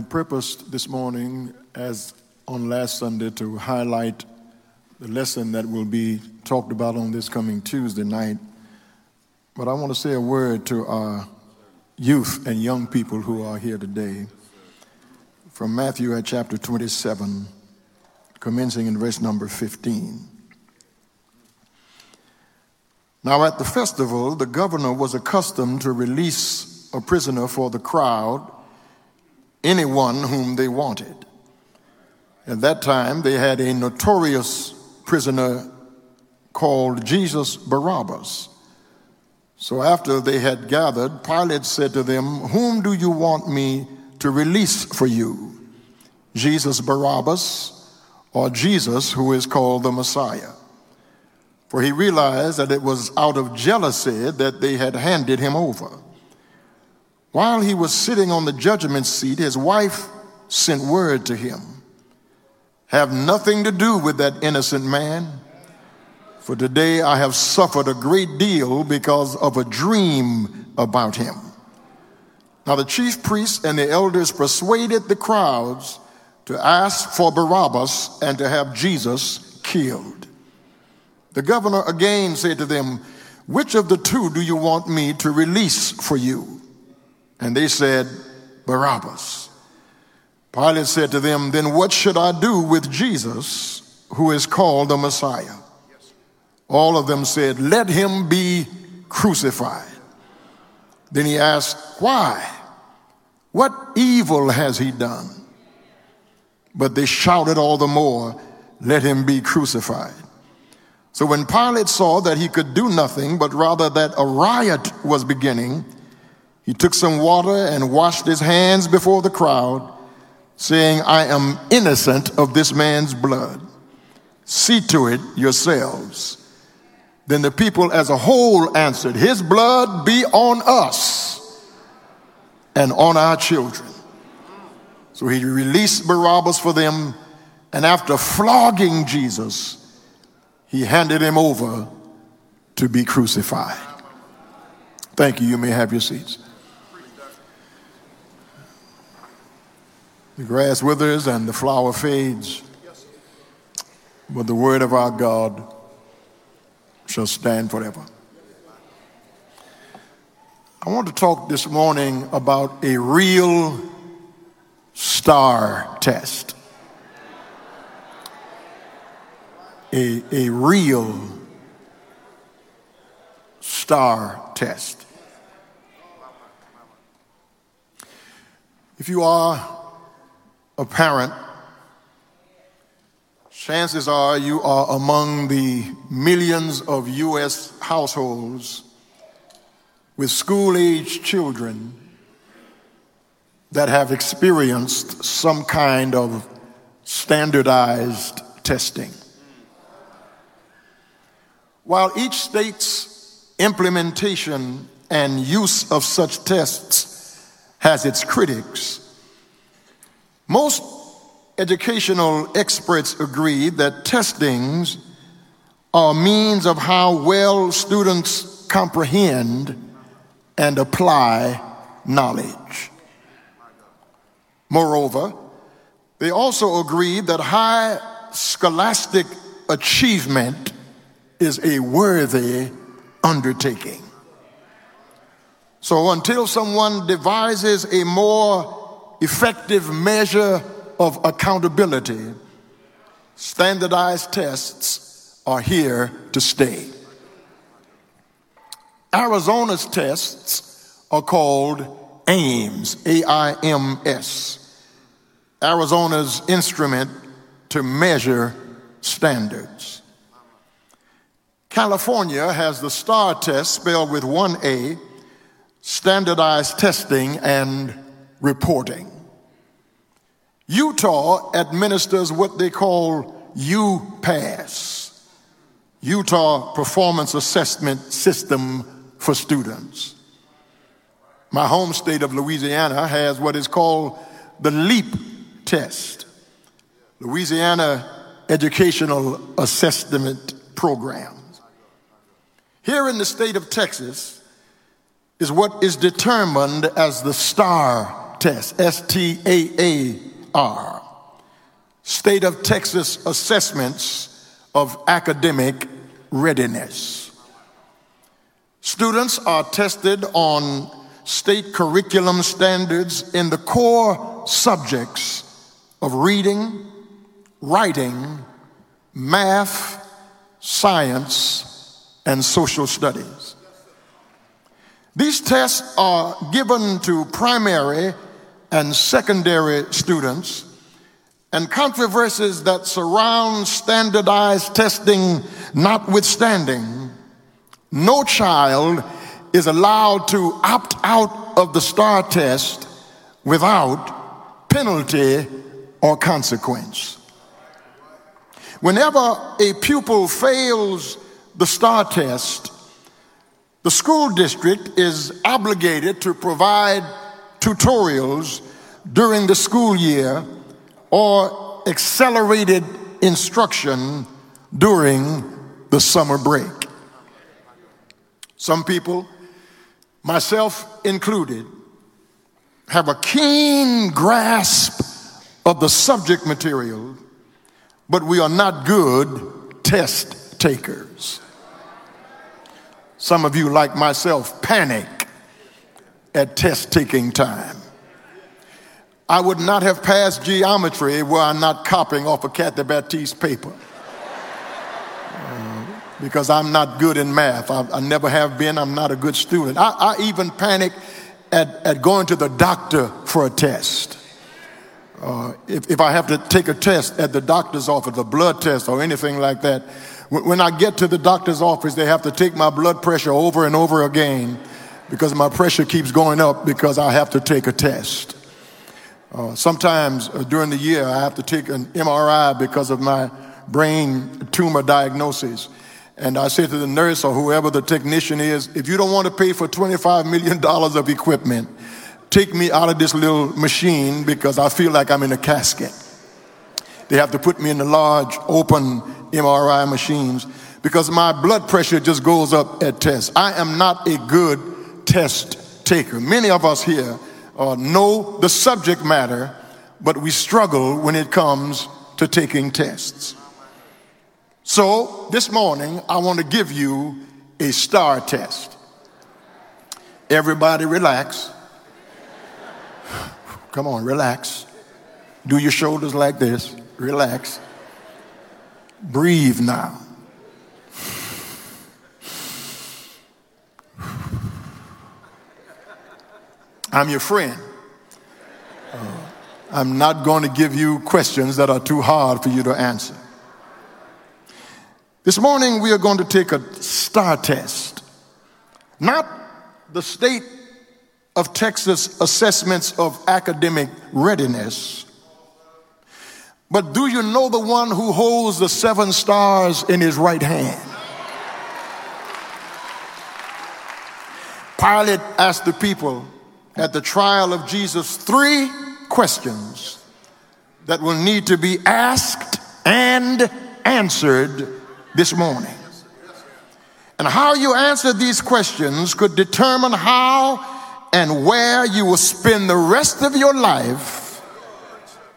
Had purposed this morning, as on last Sunday, to highlight the lesson that will be talked about on this coming Tuesday night. But I want to say a word to our youth and young people who are here today from Matthew at chapter 27, commencing in verse number 15. Now, at the festival, the governor was accustomed to release a prisoner for the crowd, anyone whom they wanted. At that time, they had a notorious prisoner called Jesus Barabbas. So, after they had gathered, Pilate said to them, Whom do you want me to release for you? Jesus Barabbas or Jesus, who is called the Messiah? for he realized that it was out of jealousy that they had handed him over. While he was sitting on the judgment seat, his wife sent word to him Have nothing to do with that innocent man, for today I have suffered a great deal because of a dream about him. Now, the chief priests and the elders persuaded the crowds to ask for Barabbas and to have Jesus killed. The governor again said to them, Which of the two do you want me to release for you? And they said, Barabbas. Pilate said to them, Then what should I do with Jesus, who is called the Messiah? All of them said, Let him be crucified. Then he asked, Why? What evil has he done? But they shouted all the more, Let him be crucified. So when Pilate saw that he could do nothing, but rather that a riot was beginning, he took some water and washed his hands before the crowd, saying, I am innocent of this man's blood. See to it yourselves. Then the people as a whole answered, His blood be on us and on our children. So he released Barabbas for them, and after flogging Jesus, he handed him over to be crucified. Thank you. You may have your seats. The grass withers and the flower fades, but the word of our God shall stand forever. I want to talk this morning about a real star test. a, a real star test. If you are a parent, chances are you are among the millions of U.S. households with school age children that have experienced some kind of standardized testing. While each state's implementation and use of such tests has its critics, most educational experts agree that testings are means of how well students comprehend and apply knowledge. Moreover, they also agree that high scholastic achievement is a worthy undertaking. So until someone devises a more effective measure of accountability, standardized tests are here to stay. Arizona's tests are called AIMS, A I M S, Arizona's instrument to measure standards. California has the STAR test spelled with one A, standardized testing and reporting. Utah administers what they call UPass, Utah Performance Assessment System for Students. My home state of Louisiana has what is called the LEAP test, Louisiana Educational Assessment Program. Here in the state of Texas is what is determined as the STAAR test, S T A A R. State of Texas Assessments of Academic Readiness. Students are tested on state curriculum standards in the core subjects of reading, writing, math, science, and social studies. These tests are given to primary and secondary students, and controversies that surround standardized testing notwithstanding, no child is allowed to opt out of the STAAR test without penalty or consequence. Whenever a pupil fails the STAAR test, the school district is obligated to provide tutorials during the school year or accelerated instruction during the summer break. Some people, myself included, have a keen grasp of the subject material, but we are not good test takers. Some of you, like myself, panic at test taking time. I would not have passed geometry were I not copying off of Kathy Baptiste paper. Uh, because I'm not good in math. I, I, never have been. I'm not a good student. I, I even panic at, at going to the doctor for a test. Uh, if, if I have to take a test at the doctor's office, a blood test or anything like that, when I get to the doctor's office, they have to take my blood pressure over and over again because my pressure keeps going up because I have to take a test. Uh, sometimes uh, during the year, I have to take an MRI because of my brain tumor diagnosis. And I say to the nurse or whoever the technician is, if you don't want to pay for $25 million of equipment, take me out of this little machine because I feel like I'm in a casket. They have to put me in the large open MRI machines because my blood pressure just goes up at tests. I am not a good test taker. Many of us here uh, know the subject matter, but we struggle when it comes to taking tests. So this morning, I want to give you a star test. Everybody relax. Come on, relax. Do your shoulders like this. Relax. Breathe now. I'm your friend. Uh, I'm not going to give you questions that are too hard for you to answer. This morning, we are going to take a star test. Not the state of Texas assessments of academic readiness, but do you know the one who holds the seven stars in his right hand? Pilate asked the people at the trial of Jesus three questions that will need to be asked and answered this morning. And how you answer these questions could determine how and where you will spend the rest of your life,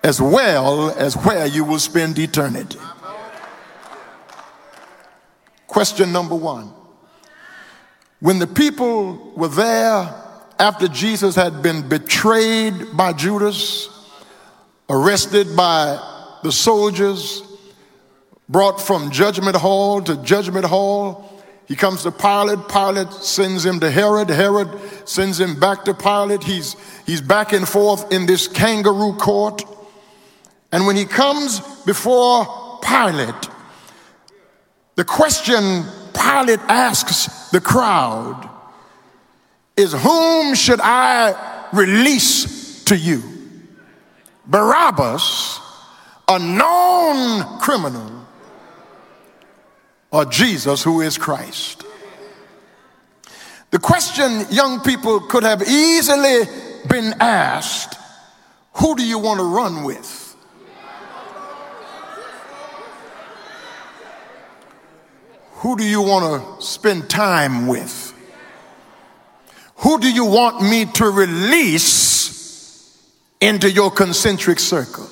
as well as where you will spend eternity. Question number one When the people were there after Jesus had been betrayed by Judas, arrested by the soldiers, brought from judgment hall to judgment hall. He comes to Pilate. Pilate sends him to Herod. Herod sends him back to Pilate. He's, he's back and forth in this kangaroo court. And when he comes before Pilate, the question Pilate asks the crowd is Whom should I release to you? Barabbas, a known criminal, or Jesus, who is Christ? The question young people could have easily been asked who do you want to run with? Who do you want to spend time with? Who do you want me to release into your concentric circle.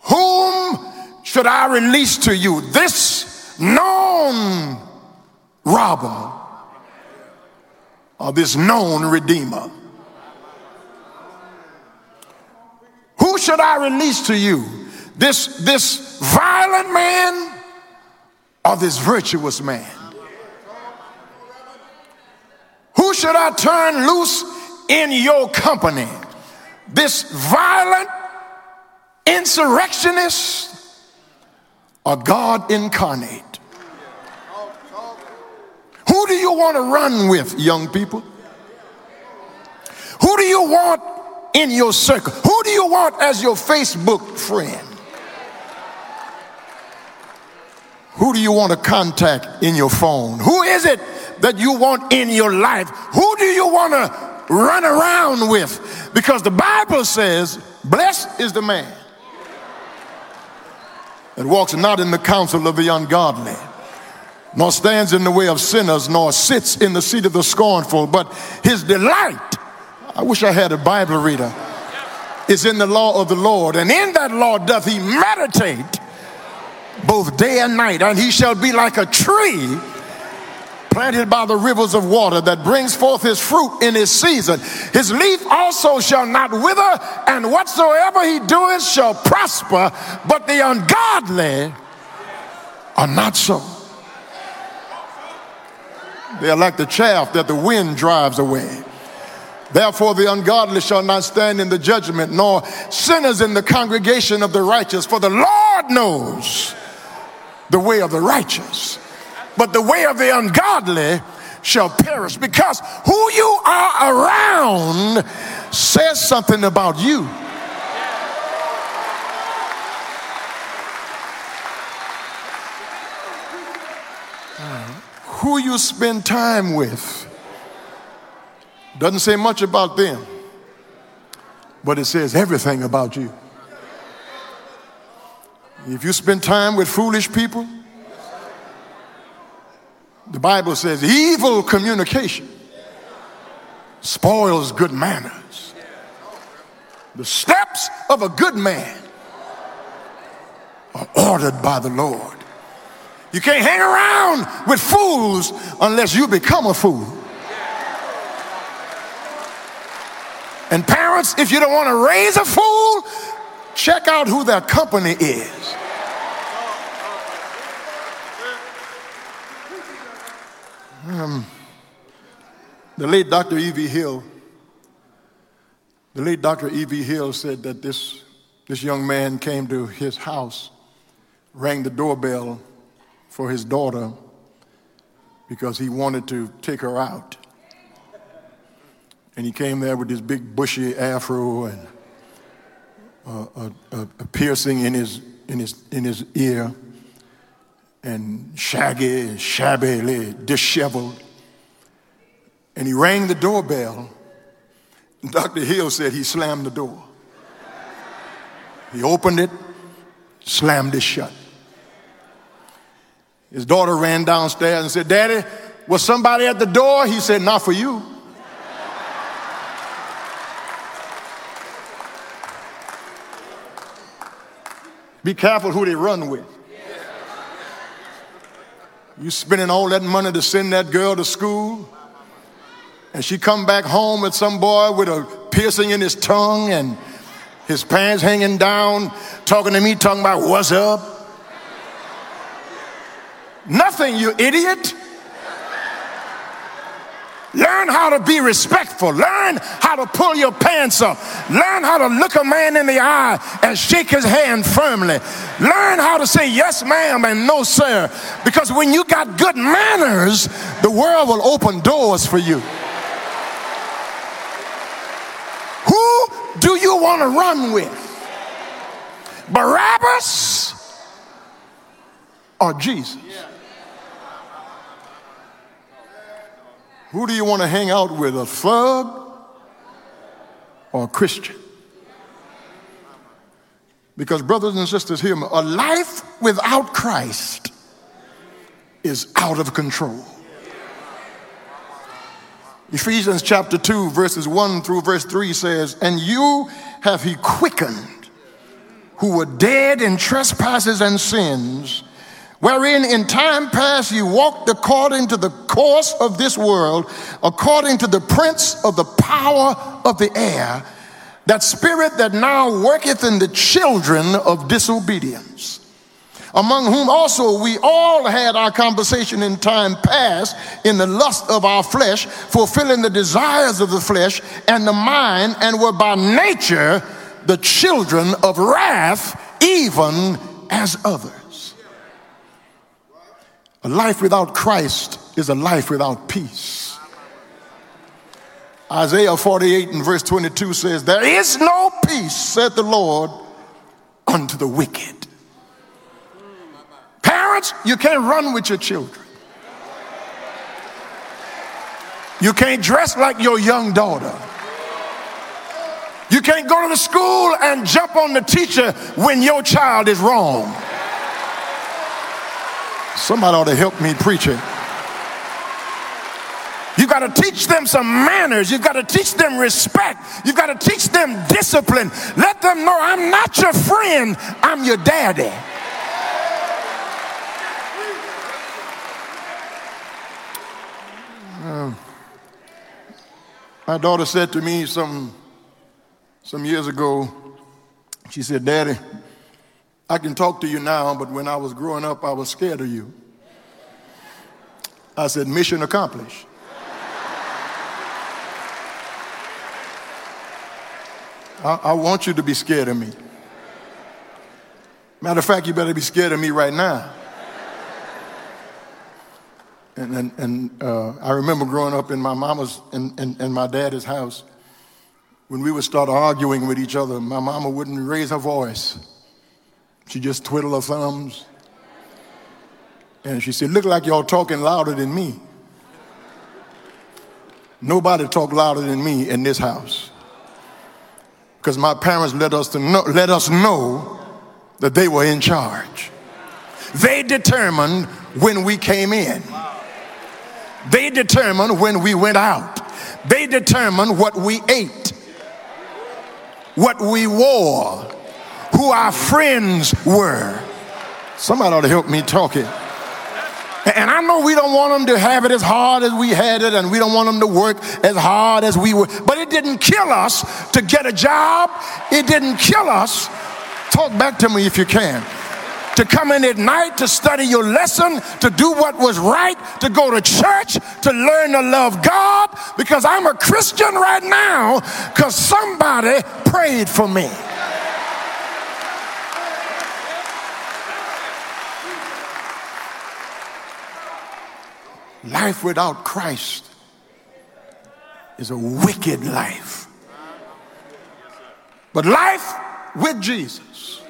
Whom should I release to you? This known robber or this known redeemer? Who should I release to you? This, this violent man or this virtuous man? Who should I turn loose in your company? This violent insurrectionist or God incarnate? Who do you want to run with, young people? Who do you want in your circle? Who do you want as your Facebook friend? Who do you want to contact in your phone? Who is it that you want in your life? Who do you want to run around with? Because the Bible says, Blessed is the man that walks not in the counsel of the ungodly, nor stands in the way of sinners, nor sits in the seat of the scornful, but his delight, I wish I had a Bible reader, is in the law of the Lord. And in that law doth he meditate both day and night, and he shall be like a tree planted by the rivers of water that brings forth his fruit in his season. His leaf also shall not wither, and whatsoever he doeth shall prosper, but the ungodly are not so. They are like the chaff that the wind drives away. Therefore, the ungodly shall not stand in the judgment, nor sinners in the congregation of the righteous, for the Lord knows the way of the righteous but the way of the ungodly shall perish because who you are around says something about you. Uh, who you spend time with doesn't say much about them, but it says everything about you. If you spend time with foolish people, the Bible says evil communication spoils good manners. The steps of a good man are ordered by the Lord. You can't hang around with fools unless you become a fool. And parents, if you don't want to raise a fool, check out who their company is. Um, the late Dr. E.V. Hill, the late Dr. E.V. Hill said that this, this young man came to his house, rang the doorbell for his daughter because he wanted to take her out. And he came there with this big bushy afro and a, a, a piercing in his, in, his, in his ear and shaggy, shabbily disheveled. And he rang the doorbell. Dr. Hill said he slammed the door. He opened it, slammed it shut. His daughter ran downstairs and said, Daddy, was somebody at the door? He said, Not for you. Be careful who they run with. You spending all that money to send that girl to school, and she come back home with some boy with a piercing in his tongue and his pants hanging down, talking to me, talking about what's up. Nothing, you idiot. Learn how to be respectful. Learn how to pull your pants up. Learn how to look a man in the eye and shake his hand firmly. Learn how to say yes, ma'am, and no, sir. Because when you got good manners, the world will open doors for you. Who do you want to run with? Barabbas or Jesus? Who do you want to hang out with, a thug or a Christian? Because, brothers and sisters, hear me a life without Christ is out of control. Ephesians chapter 2, verses 1 through verse 3 says, And you have he quickened who were dead in trespasses and sins, wherein in time past you walked according to the course of this world, according to the prince of the power of the air, that spirit that now worketh in the children of disobedience among whom also we all had our conversation in time past in the lust of our flesh, fulfilling the desires of the flesh and the mind, and were by nature the children of wrath, even as others. A life without Christ is a life without peace. Isaiah 48 and verse 22 says, There is no peace, said the Lord, unto the wicked. Parents, you can't run with your children. You can't dress like your young daughter. You can't go to the school and jump on the teacher when your child is wrong. Somebody ought to help me preach it. You got to teach them some manners. You've got to teach them respect. You've got to teach them discipline. Let them know I'm not your friend, I'm your daddy. Uh, my daughter said to me some, some years ago, she said, Daddy, I can talk to you now, but when I was growing up, I was scared of you. I said, Mission accomplished. I, I want you to be scared of me. Matter of fact, you better be scared of me right now. And, and, and uh, I remember growing up in my mama's and, and, and my daddy's house. When we would start arguing with each other, my mama wouldn't raise her voice. She just twiddled her thumbs. And she said, Look like y'all talking louder than me. Nobody talked louder than me in this house. Because my parents let us, to know, let us know that they were in charge. They determined when we came in. They determined when we went out. They determined what we ate, what we wore, who our friends were. Somebody ought to help me talk it. And I know we don't want them to have it as hard as we had it, and we don't want them to work as hard as we were. But it didn't kill us to get a job. It didn't kill us. Talk back to me if you can to come in at night to study your lesson, to do what was right, to go to church, to learn to love God, because I'm a Christian right now because somebody prayed for me. Life without Christ is a wicked life. But life with Jesus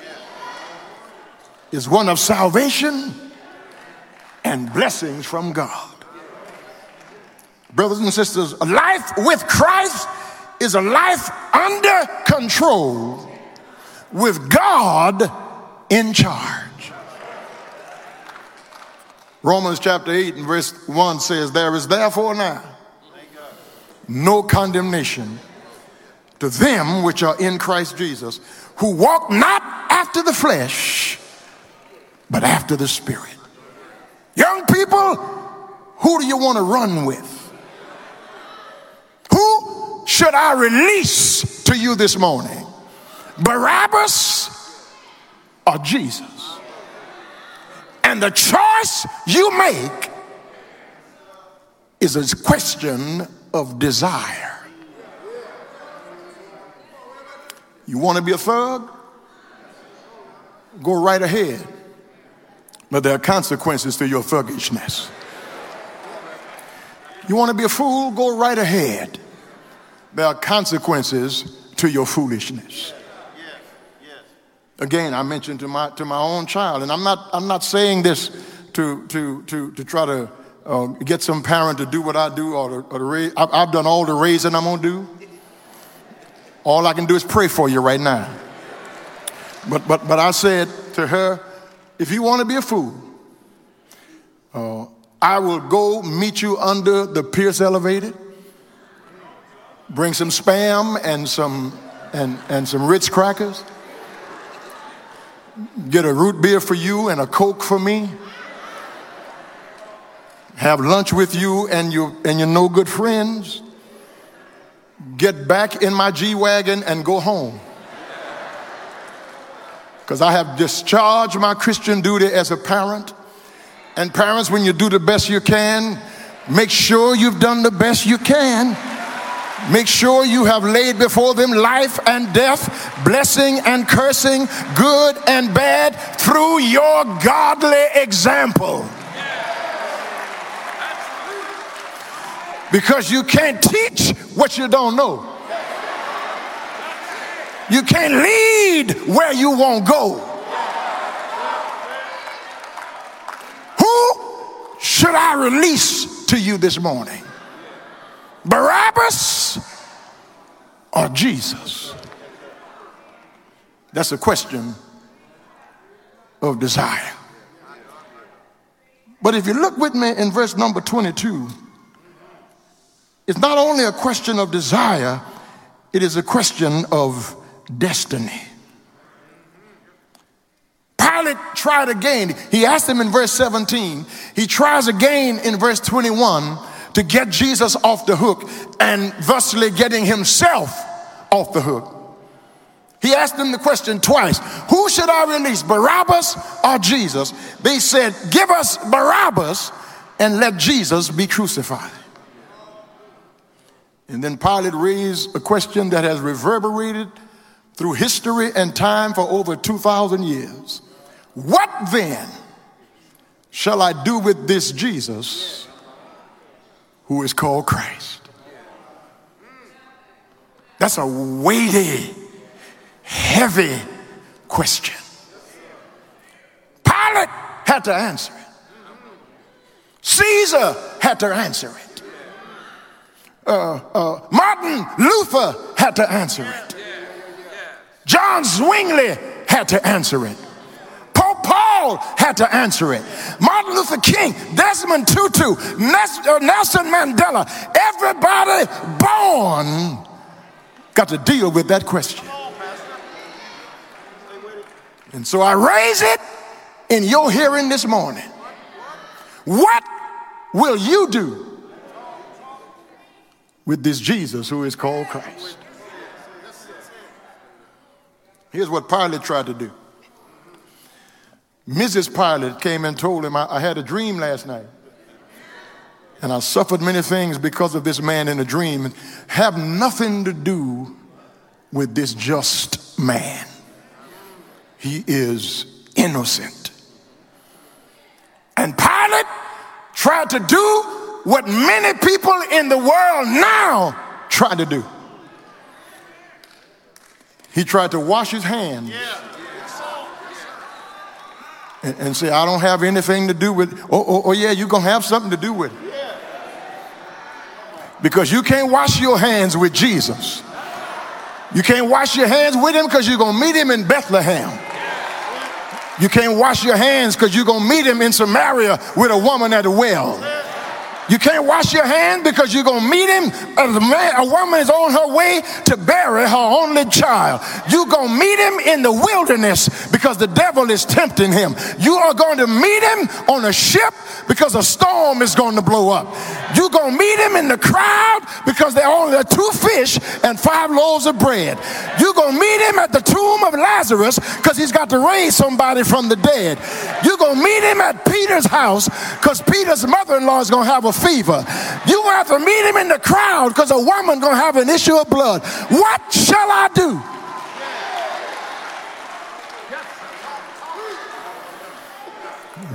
is one of salvation and blessings from God. Brothers and sisters, a life with Christ is a life under control with God in charge. Romans chapter 8 and verse 1 says, There is therefore now no condemnation to them which are in Christ Jesus, who walk not after the flesh but after the Spirit. Young people, who do you want to run with? Who should I release to you this morning? Barabbas or Jesus? And the choice you make is a question of desire. You want to be a thug? Go right ahead. But there are consequences to your thuggishness. You want to be a fool? Go right ahead. There are consequences to your foolishness. Again, I mentioned to my, to my own child, and I'm not, I'm not saying this to, to, to, to try to uh, get some parent to do what I do or to, or to raise. I've, I've done all the raising I'm going to do. All I can do is pray for you right now. But, but, but I said to her, if you want to be a fool, uh, I will go meet you under the Pierce Elevated Bring some spam and some and, and some Ritz crackers. Get a root beer for you and a Coke for me. Have lunch with you and your and your no good friends. Get back in my G Wagon and go home. Because I have discharged my Christian duty as a parent. And parents, when you do the best you can, make sure you've done the best you can. Make sure you have laid before them life and death, blessing and cursing, good and bad, through your godly example. Because you can't teach what you don't know. You can't lead where you won't go. Who should I release to you this morning? Barabbas or Jesus? That's a question of desire. But if you look with me in verse number 22, it's not only a question of desire, it is a question of destiny. Pilate tried again. He asked him in verse 17. He tries again in verse 21 to get Jesus off the hook and thusly getting himself off the hook. He asked them the question twice Who should I release, Barabbas or Jesus? They said, Give us Barabbas and let Jesus be crucified. And then Pilate raised a question that has reverberated through history and time for over 2,000 years. What then shall I do with this Jesus who is called Christ? That's a weighty, heavy question. Pilate had to answer it. Caesar had to answer it. Uh, uh, Martin Luther had to answer it. John Zwingli had to answer it. Had to answer it. Martin Luther King, Desmond Tutu, uh, Nelson Mandela, everybody born got to deal with that question. And so I raise it in your hearing this morning. What will you do with this Jesus who is called Christ? Here's what Pilate tried to do. Mrs. Pilate came and told him, I, I had a dream last night. And I suffered many things because of this man in a dream. And have nothing to do with this just man. He is innocent. And Pilate tried to do what many people in the world now try to do. He tried to wash his hands and, and say, I don't have anything to do with, oh, oh, oh yeah, you're going to have something to do with it. Because you can't wash your hands with Jesus. You can't wash your hands with him because you're going to meet him in Bethlehem. You can't wash your hands because you're going to meet him in Samaria with a woman at a well. You can't wash your hand because you're going to meet him. A, man, a woman is on her way to bury her only child. You're going to meet him in the wilderness because the devil is tempting him. You are going to meet him on a ship because a storm is going to blow up. You're going to meet him in the crowd because there are only two fish and five loaves of bread. You're going to meet him at the tomb of Lazarus because he's got to raise somebody from the dead. You're going to meet him at Peter's house because Peter's mother in law is going to have a fever. you gonna have to meet him in the crowd because a woman gonna have an issue of blood. What shall I do?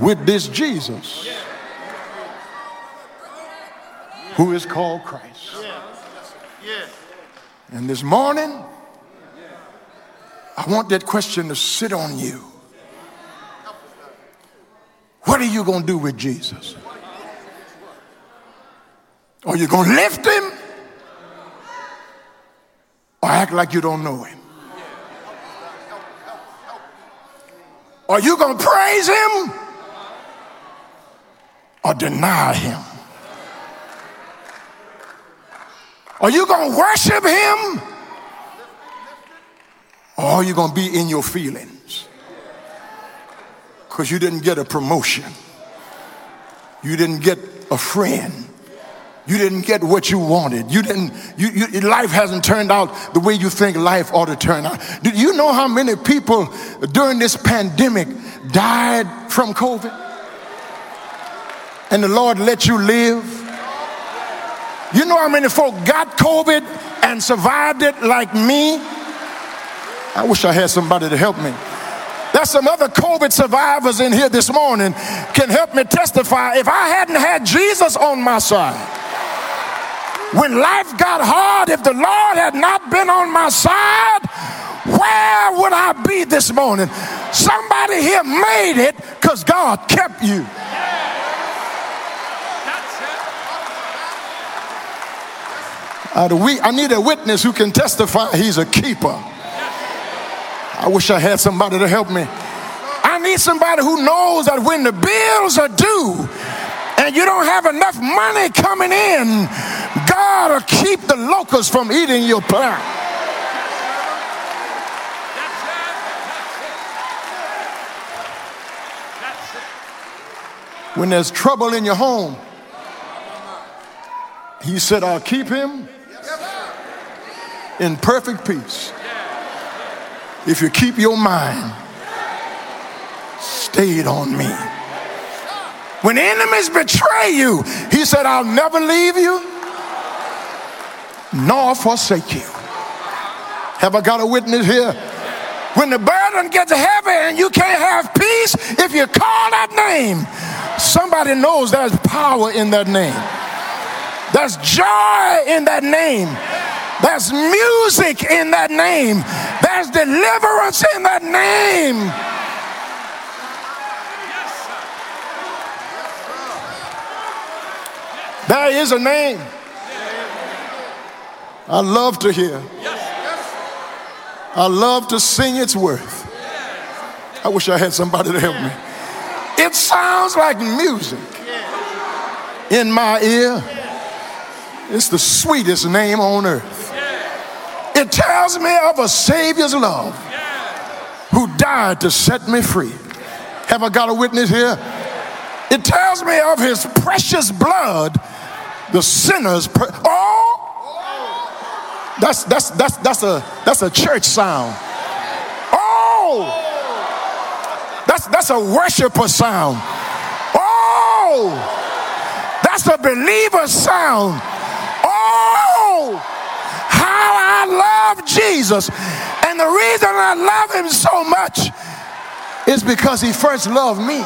With this Jesus, who is called Christ. And this morning, I want that question to sit on you. What are you going to do with Jesus? Are you going to lift him or act like you don't know him? Are you going to praise him or deny him? Are you going to worship him? Or are you going to be in your feelings? Because you didn't get a promotion. You didn't get a friend. You didn't get what you wanted. You didn't, you, you, life hasn't turned out the way you think life ought to turn out. Do you know how many people during this pandemic died from COVID? And the Lord let you live? You know how many folk got COVID and survived it like me? I wish I had somebody to help me. There's some other COVID survivors in here this morning can help me testify. If I hadn't had Jesus on my side, when life got hard, if the Lord had not been on my side, where would I be this morning? Somebody here made it because God kept you. Uh, we, I need a witness who can testify he's a keeper. I wish I had somebody to help me. I need somebody who knows that when the bills are due and you don't have enough money coming in, God will keep the locusts from eating your plant. When there's trouble in your home, he said, I'll keep him in perfect peace if you keep your mind stayed on me. When enemies betray you, he said, I'll never leave you nor forsake you. Have I got a witness here? When the burden gets heavy and you can't have peace, if you call that name, somebody knows there's power in that name. There's joy in that name. There's music in that name. There's deliverance in that name. There is a name. I love to hear. I love to sing its worth. I wish I had somebody to help me. It sounds like music in my ear. It's the sweetest name on earth. It tells me of a Savior's love who died to set me free. Have I got a witness here? It tells me of his precious blood the sinners. Pre- oh, that's that's that's that's a that's a church sound. Oh, that's that's a worshiper sound. Oh, that's a believer sound. Oh, how I love Jesus, and the reason I love Him so much is because He first loved me.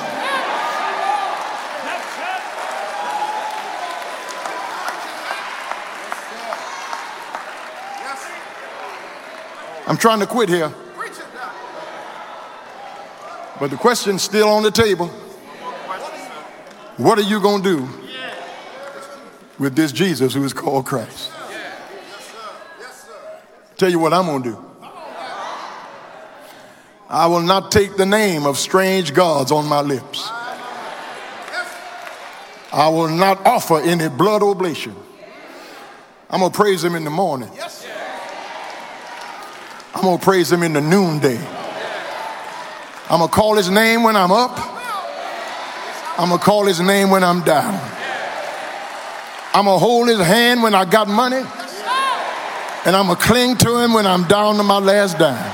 I'm trying to quit here. But the question's still on the table. What are you going to do with this Jesus who is called Christ? Tell you what I'm going to do. I will not take the name of strange gods on my lips. I will not offer any blood oblation. I'm going to praise him in the morning. I'm going to praise him in the noonday. I'm going to call his name when I'm up. I'm going to call his name when I'm down. I'm going to hold his hand when I got money. And I'm going to cling to him when I'm down to my last dime.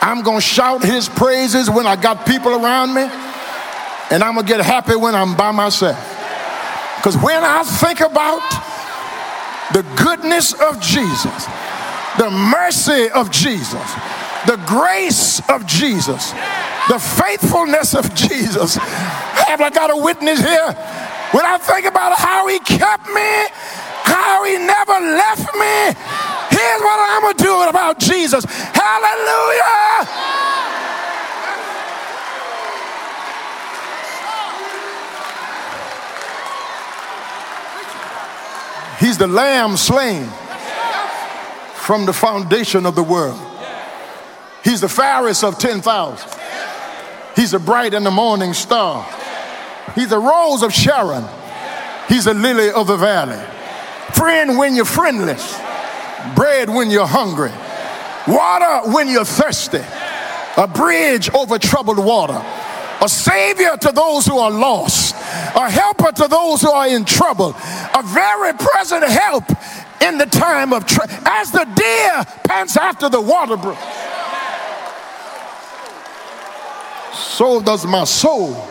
I'm going to shout his praises when I got people around me. And I'm going to get happy when I'm by myself. Because when I think about the goodness of Jesus, the mercy of Jesus, the grace of Jesus, the faithfulness of Jesus. Have I got a witness here? When I think about how he kept me, how he never left me, here's what I'm going to do about Jesus. Hallelujah! He's the lamb slain from the foundation of the world. He's the fairest of 10,000. He's a bright and the morning star. He's the rose of Sharon. He's a lily of the valley. friend when you're friendless, bread when you're hungry, water when you're thirsty, a bridge over troubled water, a savior to those who are lost, a helper to those who are in trouble, a very present help in the time of as the deer pants after the water brook. So does my soul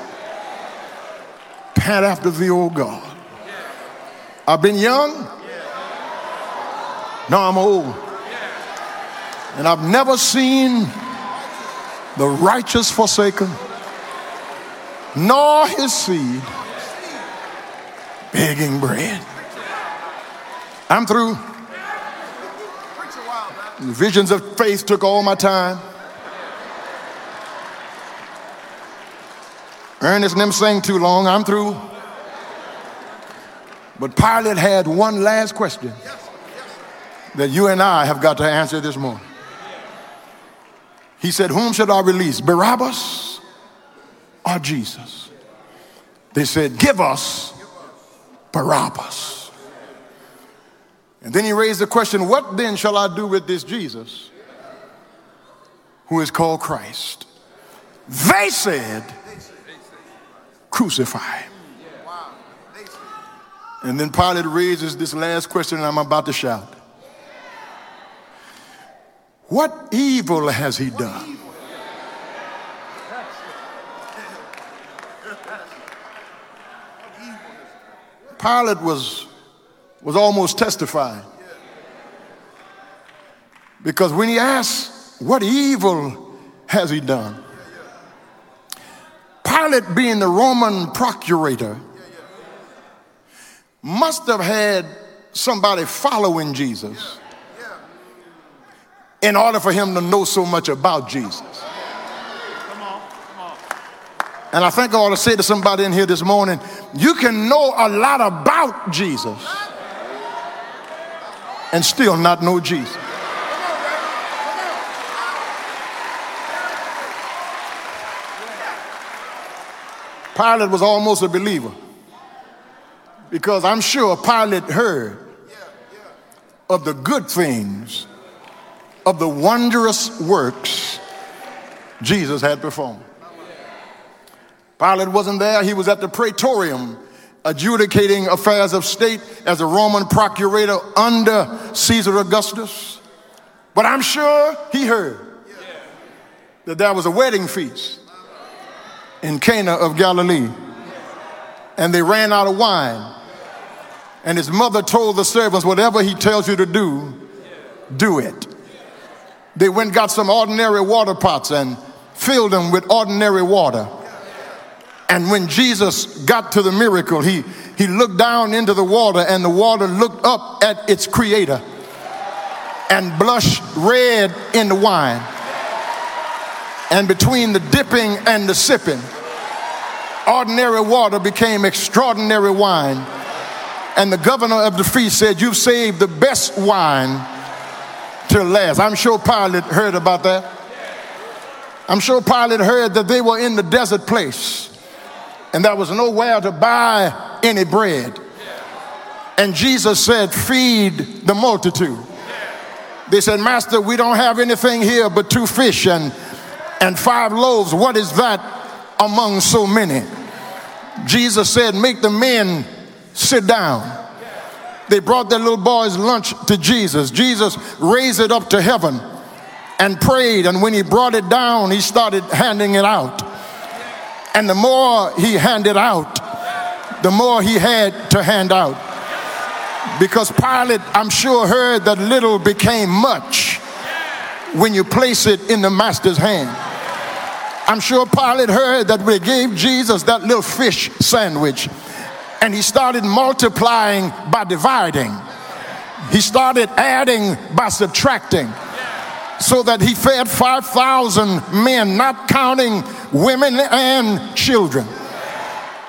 pant after thee, O God. I've been young, now I'm old. And I've never seen the righteous forsaken, nor his seed begging bread. I'm through. Visions of faith took all my time. Ernest and them sang too long. I'm through. But Pilate had one last question that you and I have got to answer this morning. He said, Whom should I release, Barabbas or Jesus? They said, Give us Barabbas. And then he raised the question, What then shall I do with this Jesus who is called Christ? They said, Crucify. And then Pilate raises this last question, and I'm about to shout. What evil has he done? Pilate was, was almost testifying. Because when he asked, What evil has he done? Pilate, being the Roman procurator, must have had somebody following Jesus in order for him to know so much about Jesus. And I think I ought to say to somebody in here this morning you can know a lot about Jesus and still not know Jesus. Pilate was almost a believer because I'm sure Pilate heard of the good things, of the wondrous works Jesus had performed. Pilate wasn't there, he was at the praetorium adjudicating affairs of state as a Roman procurator under Caesar Augustus. But I'm sure he heard that there was a wedding feast in Cana of Galilee and they ran out of wine. And his mother told the servants, Whatever he tells you to do, do it. They went got some ordinary water pots and filled them with ordinary water. And when Jesus got to the miracle, he, he looked down into the water, and the water looked up at its creator and blushed red in the wine. And between the dipping and the sipping, ordinary water became extraordinary wine and the governor of the feast said, You've saved the best wine till last. I'm sure Pilate heard about that. I'm sure Pilate heard that they were in the desert place and there was nowhere to buy any bread. And Jesus said, Feed the multitude. They said, Master, we don't have anything here but two fish and, and five loaves. What is that among so many? Jesus said, Make the men sit down. They brought their little boy's lunch to Jesus. Jesus raised it up to heaven and prayed. And when he brought it down, he started handing it out. And the more he handed out, the more he had to hand out. Because Pilate, I'm sure, heard that little became much when you place it in the master's hand. I'm sure Pilate heard that we gave Jesus that little fish sandwich and he started multiplying by dividing. He started adding by subtracting. So that he fed 5,000 men, not counting women and children.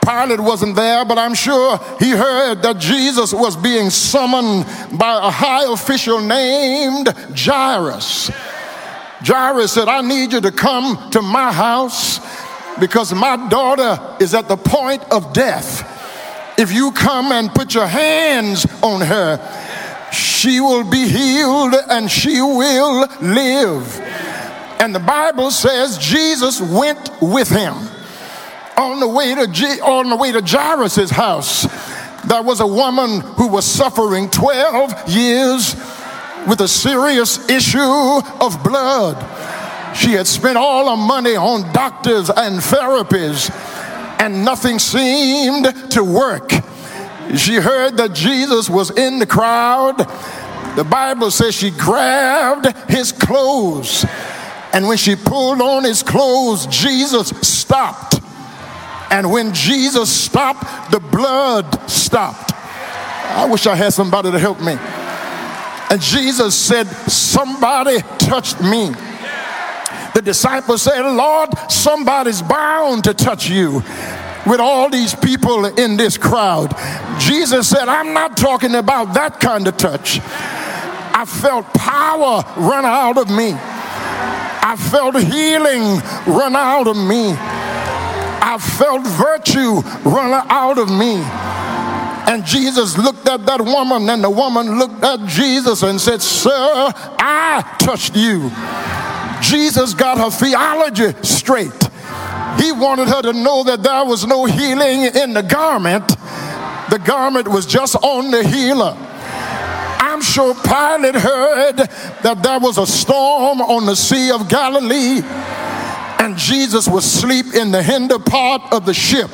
Pilate wasn't there, but I'm sure he heard that Jesus was being summoned by a high official named Jairus. Jairus said, I need you to come to my house because my daughter is at the point of death. if you come and put your hands on her, she will be healed and she will live. And the Bible says Jesus went with him on the way to G- on the way to Jairus' house. There was a woman who was suffering 12 years with a serious issue of blood. She had spent all her money on doctors and therapies, and nothing seemed to work. She heard that Jesus was in the crowd. The Bible says she grabbed his clothes, and when she pulled on his clothes, Jesus stopped. And when Jesus stopped, the blood stopped. I wish I had somebody to help me. And Jesus said, Somebody touched me. The disciples said, Lord, somebody's bound to touch you with all these people in this crowd. Jesus said, I'm not talking about that kind of touch. I felt power run out of me. I felt healing run out of me. I felt virtue run out of me. And Jesus looked at that woman, and the woman looked at Jesus and said, Sir, I touched you. Jesus got her theology straight. He wanted her to know that there was no healing in the garment, the garment was just on the healer. I'm sure Pilate heard that there was a storm on the Sea of Galilee and Jesus was asleep in the hinder part of the ship.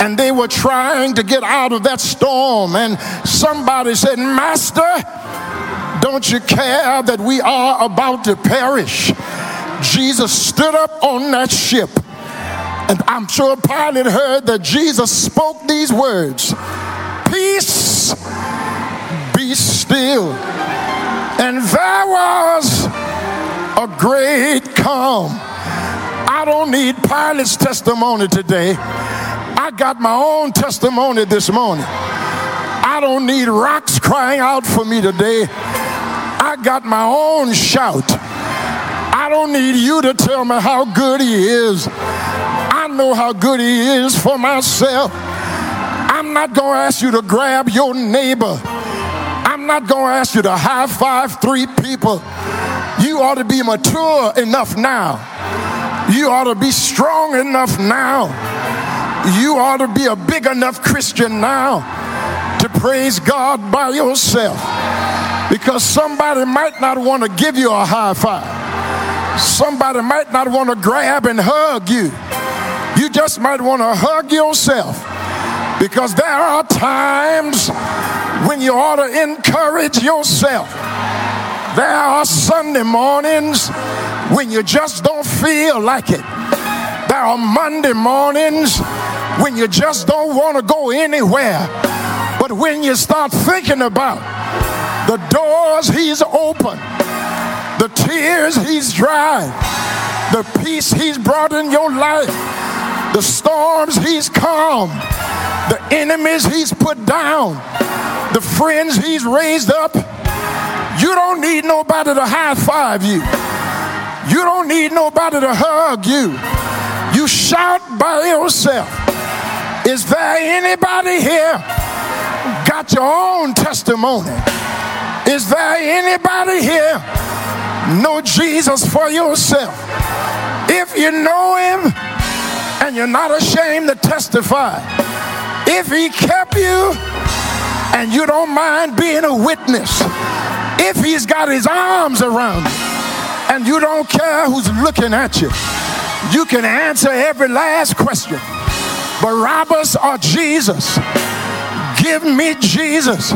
And they were trying to get out of that storm. And somebody said, Master, don't you care that we are about to perish? Jesus stood up on that ship. And I'm sure Pilate heard that Jesus spoke these words Peace, be still. And there was a great calm. I don't need Pilate's testimony today. I got my own testimony this morning. I don't need rocks crying out for me today. I got my own shout. I don't need you to tell me how good he is. Know how good he is for myself. I'm not going to ask you to grab your neighbor. I'm not going to ask you to high five three people. You ought to be mature enough now you ought to be strong enough now. You ought to be a big enough Christian now to praise God by yourself. Because somebody might not want to give you a high five. Somebody might not want to grab and hug you. You just might want to hug yourself. Because there are times when you ought to encourage yourself. There are Sunday mornings when you just don't feel like it. There are Monday mornings when you just don't want to go anywhere. But when you start thinking about the doors He's opened, the tears He's dried, the peace He's brought in your life, the storms He's calmed, the enemies He's put down, the friends He's raised up, you don't need nobody to high five you. You don't need nobody to hug you. You shout by yourself. Is there anybody here got your own testimony? Is there anybody here know Jesus for yourself? If you know him and you're not ashamed to testify, if he kept you and you don't mind being a witness, if he's got his arms around you, and you don't care who's looking at you. You can answer every last question. Barabbas or Jesus? Give me Jesus.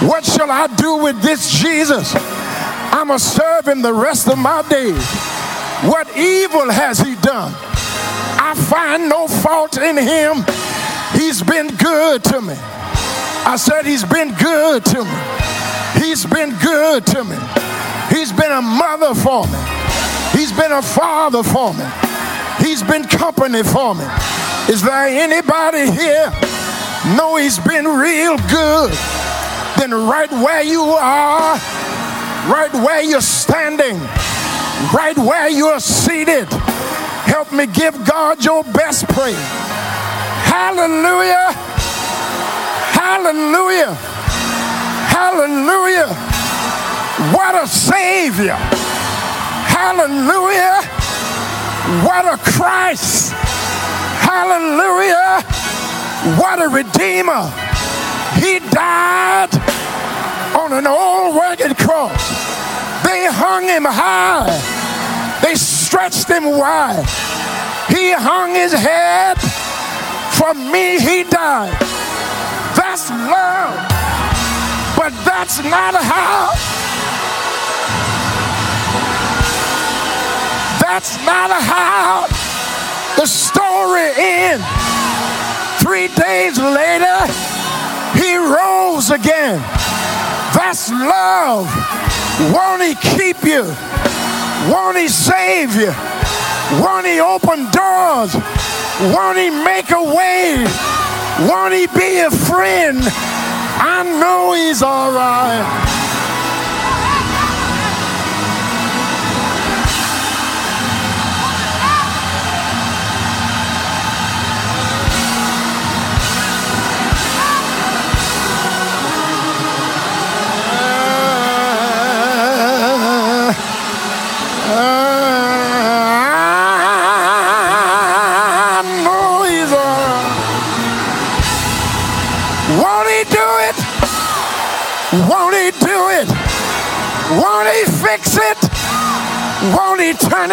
What shall I do with this Jesus? I'm going to serve him the rest of my days. What evil has he done? I find no fault in him. He's been good to me. I said, He's been good to me. He's been good to me. He's been a mother for me. He's been a father for me. He's been company for me. Is there anybody here know he's been real good? Then right where you are, right where you're standing, right where you're seated, help me give God your best praise. Hallelujah. Hallelujah. Hallelujah. What a Savior. Hallelujah. What a Christ. Hallelujah. What a Redeemer. He died on an old rugged cross. They hung him high. Stretched him wide. He hung his head. For me, he died. That's love. But that's not how. That's not how the story ends. Three days later, he rose again. That's love. Won't he keep you? Won't he save you? Won't he open doors? Won't he make a way? Won't he be a friend? I know he's all right.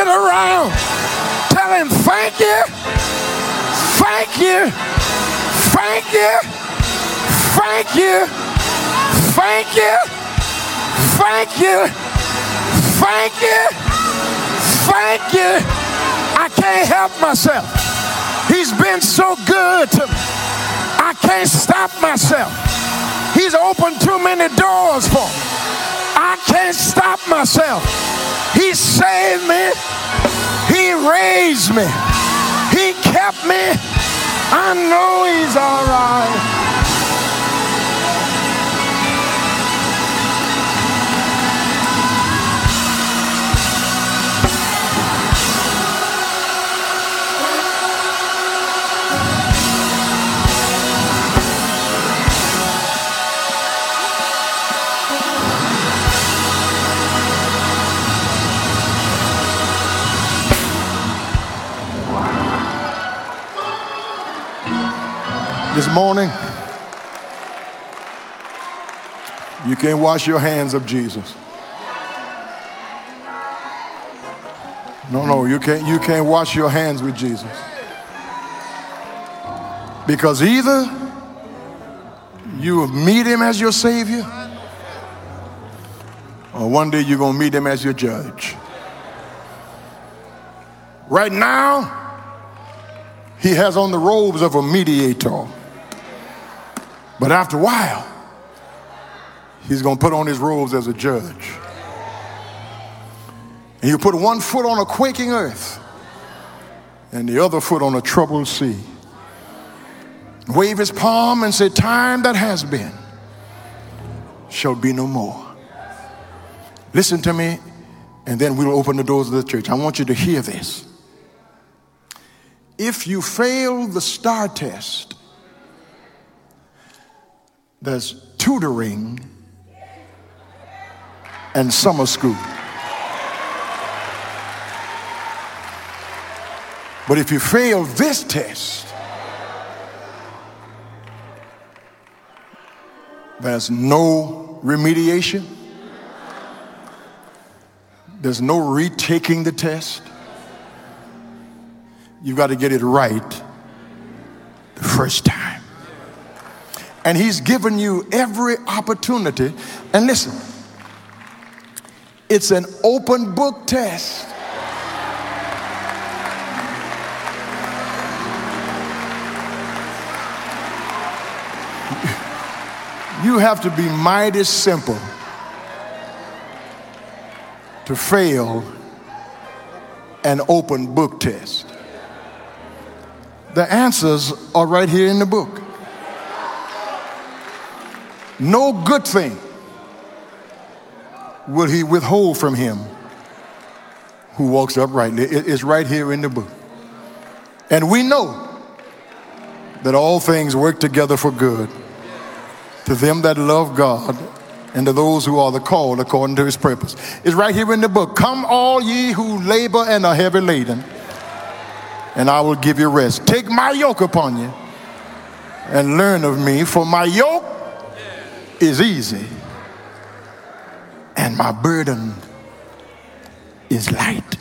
It around? Tell him thank you, thank you, thank you, thank you, thank you, thank you, thank you, thank you. I can't help myself. He's been so good to me. I can't stop myself. He's opened too many doors for me. I can't stop myself. He saved me. He raised me. He kept me. I know he's all right. This morning, you can't wash your hands of Jesus. No, no, you can't, you can't wash your hands with Jesus. Because either you meet him as your Savior, or one day you're going to meet him as your judge. Right now, he has on the robes of a mediator. But after a while, he's going to put on his robes as a judge. And you put one foot on a quaking earth and the other foot on a troubled sea. Wave his palm and say, Time that has been shall be no more. Listen to me, and then we'll open the doors of the church. I want you to hear this. If you fail the STAAR test, there's tutoring and summer school. But if you fail this test, there's no remediation. There's no retaking the test. You've got to get it right the first time. And He's given you every opportunity. And listen, it's an open book test. You have to be mighty simple to fail an open book test. The answers are right here in the book. No good thing will he withhold from him who walks uprightly. It's right here in the book. And we know that all things work together for good to them that love God and to those who are the called according to his purpose. It's right here in the book. Come, all ye who labor and are heavy laden, and I will give you rest. Take my yoke upon you and learn of me, for my yoke is easy and my burden is light.